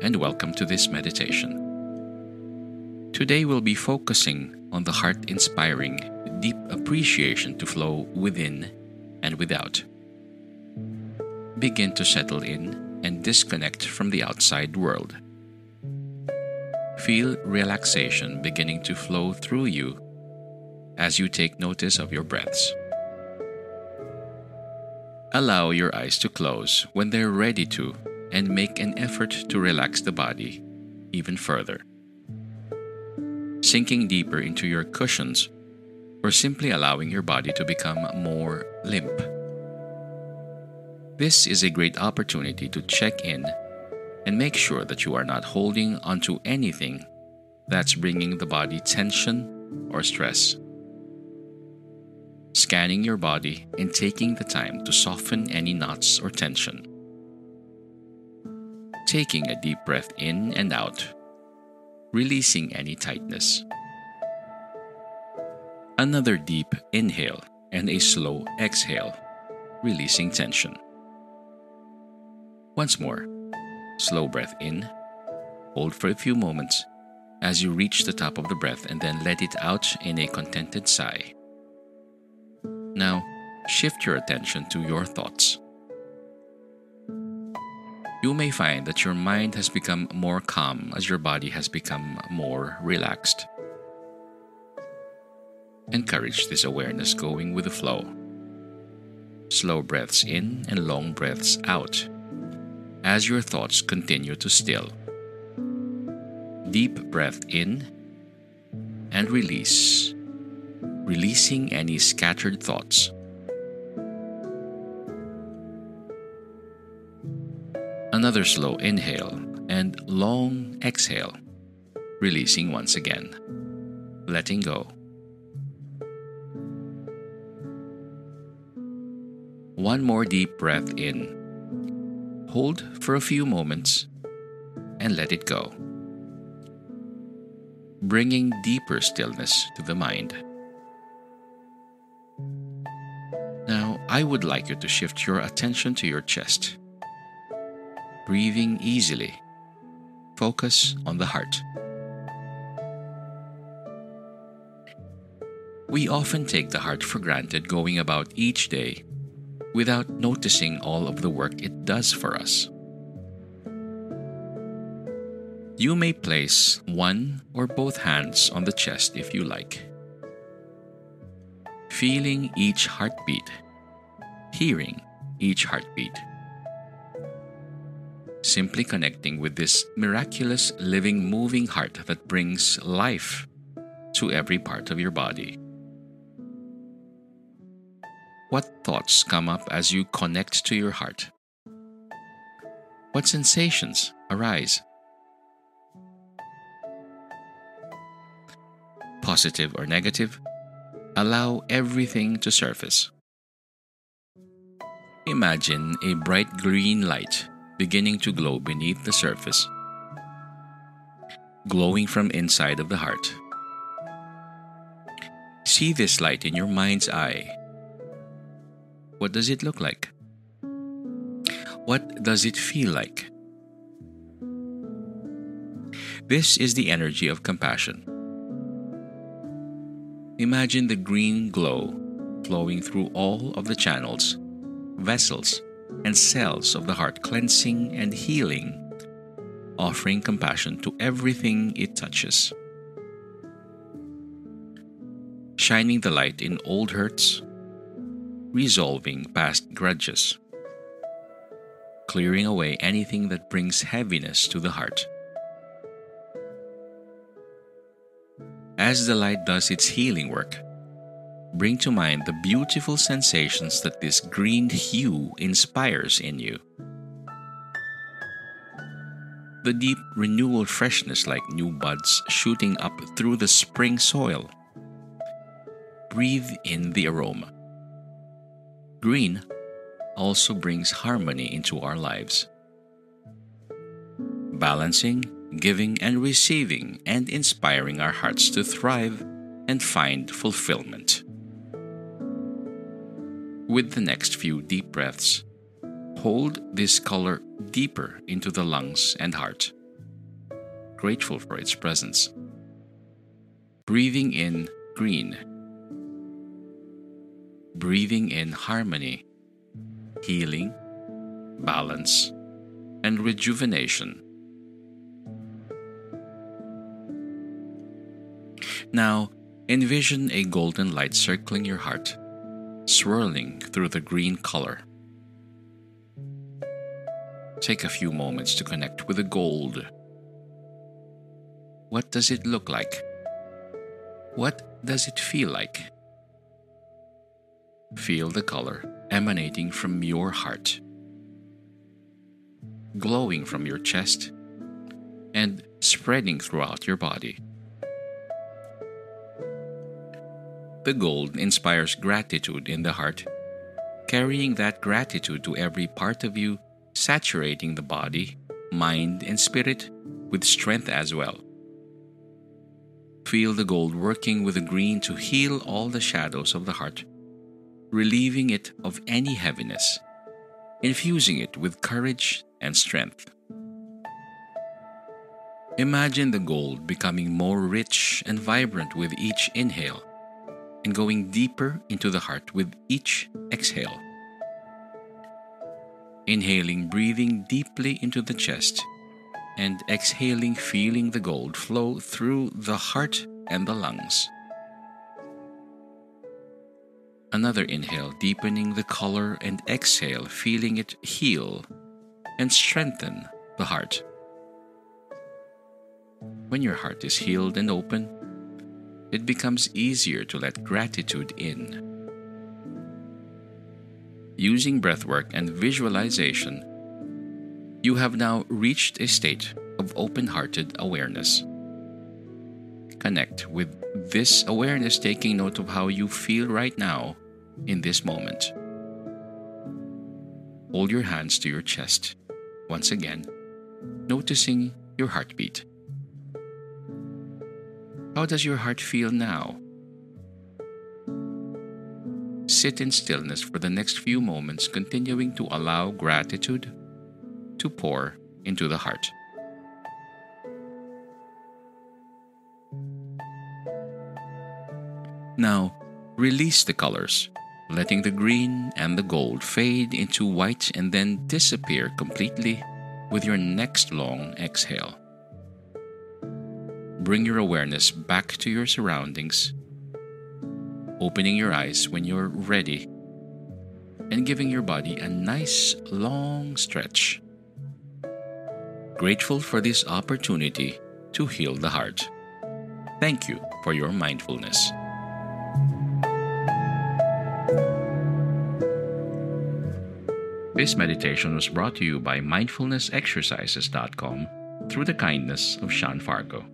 and welcome to this meditation. Today we'll be focusing on the heart inspiring, deep appreciation to flow within and without. Begin to settle in and disconnect from the outside world. Feel relaxation beginning to flow through you as you take notice of your breaths. Allow your eyes to close when they're ready to and make an effort to relax the body even further. Sinking deeper into your cushions or simply allowing your body to become more limp. This is a great opportunity to check in and make sure that you are not holding onto anything that's bringing the body tension or stress. Scanning your body and taking the time to soften any knots or tension taking a deep breath in and out, releasing any tightness. Another deep inhale and a slow exhale, releasing tension. Once more, slow breath in, hold for a few moments as you reach the top of the breath and then let it out in a contented sigh. Now, shift your attention to your thoughts you may find that your mind has become more calm as your body has become more relaxed. Encourage this awareness going with the flow. Slow breaths in and long breaths out as your thoughts continue to still. Deep breath in and release, releasing any scattered thoughts. Another slow inhale and long exhale, releasing once again, letting go. One more deep breath in. Hold for a few moments and let it go, bringing deeper stillness to the mind. Now, I would like you to shift your attention to your chest breathing easily. Focus on the heart. We often take the heart for granted going about each day without noticing all of the work it does for us. You may place one or both hands on the chest if you like. Feeling each heartbeat, hearing each heartbeat simply connecting with this miraculous, living, moving heart that brings life to every part of your body. What thoughts come up as you connect to your heart? What sensations arise? Positive or negative, allow everything to surface. Imagine a bright green light beginning to glow beneath the surface, glowing from inside of the heart. See this light in your mind's eye. What does it look like? What does it feel like? This is the energy of compassion. Imagine the green glow flowing through all of the channels, vessels, and cells of the heart, cleansing and healing, offering compassion to everything it touches. Shining the light in old hurts, resolving past grudges, clearing away anything that brings heaviness to the heart. As the light does its healing work, bring to mind the beautiful sensations that this green hue inspires in you. The deep renewal freshness like new buds shooting up through the spring soil. Breathe in the aroma. Green also brings harmony into our lives. Balancing giving and receiving, and inspiring our hearts to thrive and find fulfillment. With the next few deep breaths, hold this color deeper into the lungs and heart, grateful for its presence. Breathing in green, breathing in harmony, healing, balance, and rejuvenation. Now, envision a golden light circling your heart, swirling through the green color. Take a few moments to connect with the gold. What does it look like? What does it feel like? Feel the color emanating from your heart, glowing from your chest, and spreading throughout your body. The gold inspires gratitude in the heart, carrying that gratitude to every part of you, saturating the body, mind, and spirit with strength as well. Feel the gold working with the green to heal all the shadows of the heart, relieving it of any heaviness, infusing it with courage and strength. Imagine the gold becoming more rich and vibrant with each inhale and going deeper into the heart with each exhale. Inhaling, breathing deeply into the chest, and exhaling, feeling the gold flow through the heart and the lungs. Another inhale, deepening the color, and exhale, feeling it heal and strengthen the heart. When your heart is healed and open, it becomes easier to let gratitude in. Using breathwork and visualization, you have now reached a state of open hearted awareness. Connect with this awareness, taking note of how you feel right now in this moment. Hold your hands to your chest once again, noticing your heartbeat. How does your heart feel now? Sit in stillness for the next few moments, continuing to allow gratitude to pour into the heart. Now, release the colors, letting the green and the gold fade into white and then disappear completely with your next long exhale bring your awareness back to your surroundings, opening your eyes when you're ready, and giving your body a nice long stretch. Grateful for this opportunity to heal the heart. Thank you for your mindfulness. This meditation was brought to you by mindfulnessexercises.com through the kindness of Sean Fargo.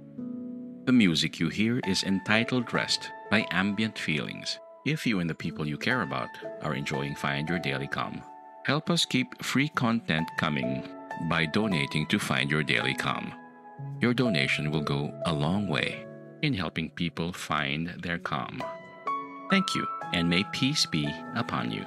The music you hear is entitled Rest by Ambient Feelings. If you and the people you care about are enjoying Find Your Daily Calm, help us keep free content coming by donating to Find Your Daily Calm. Your donation will go a long way in helping people find their calm. Thank you, and may peace be upon you.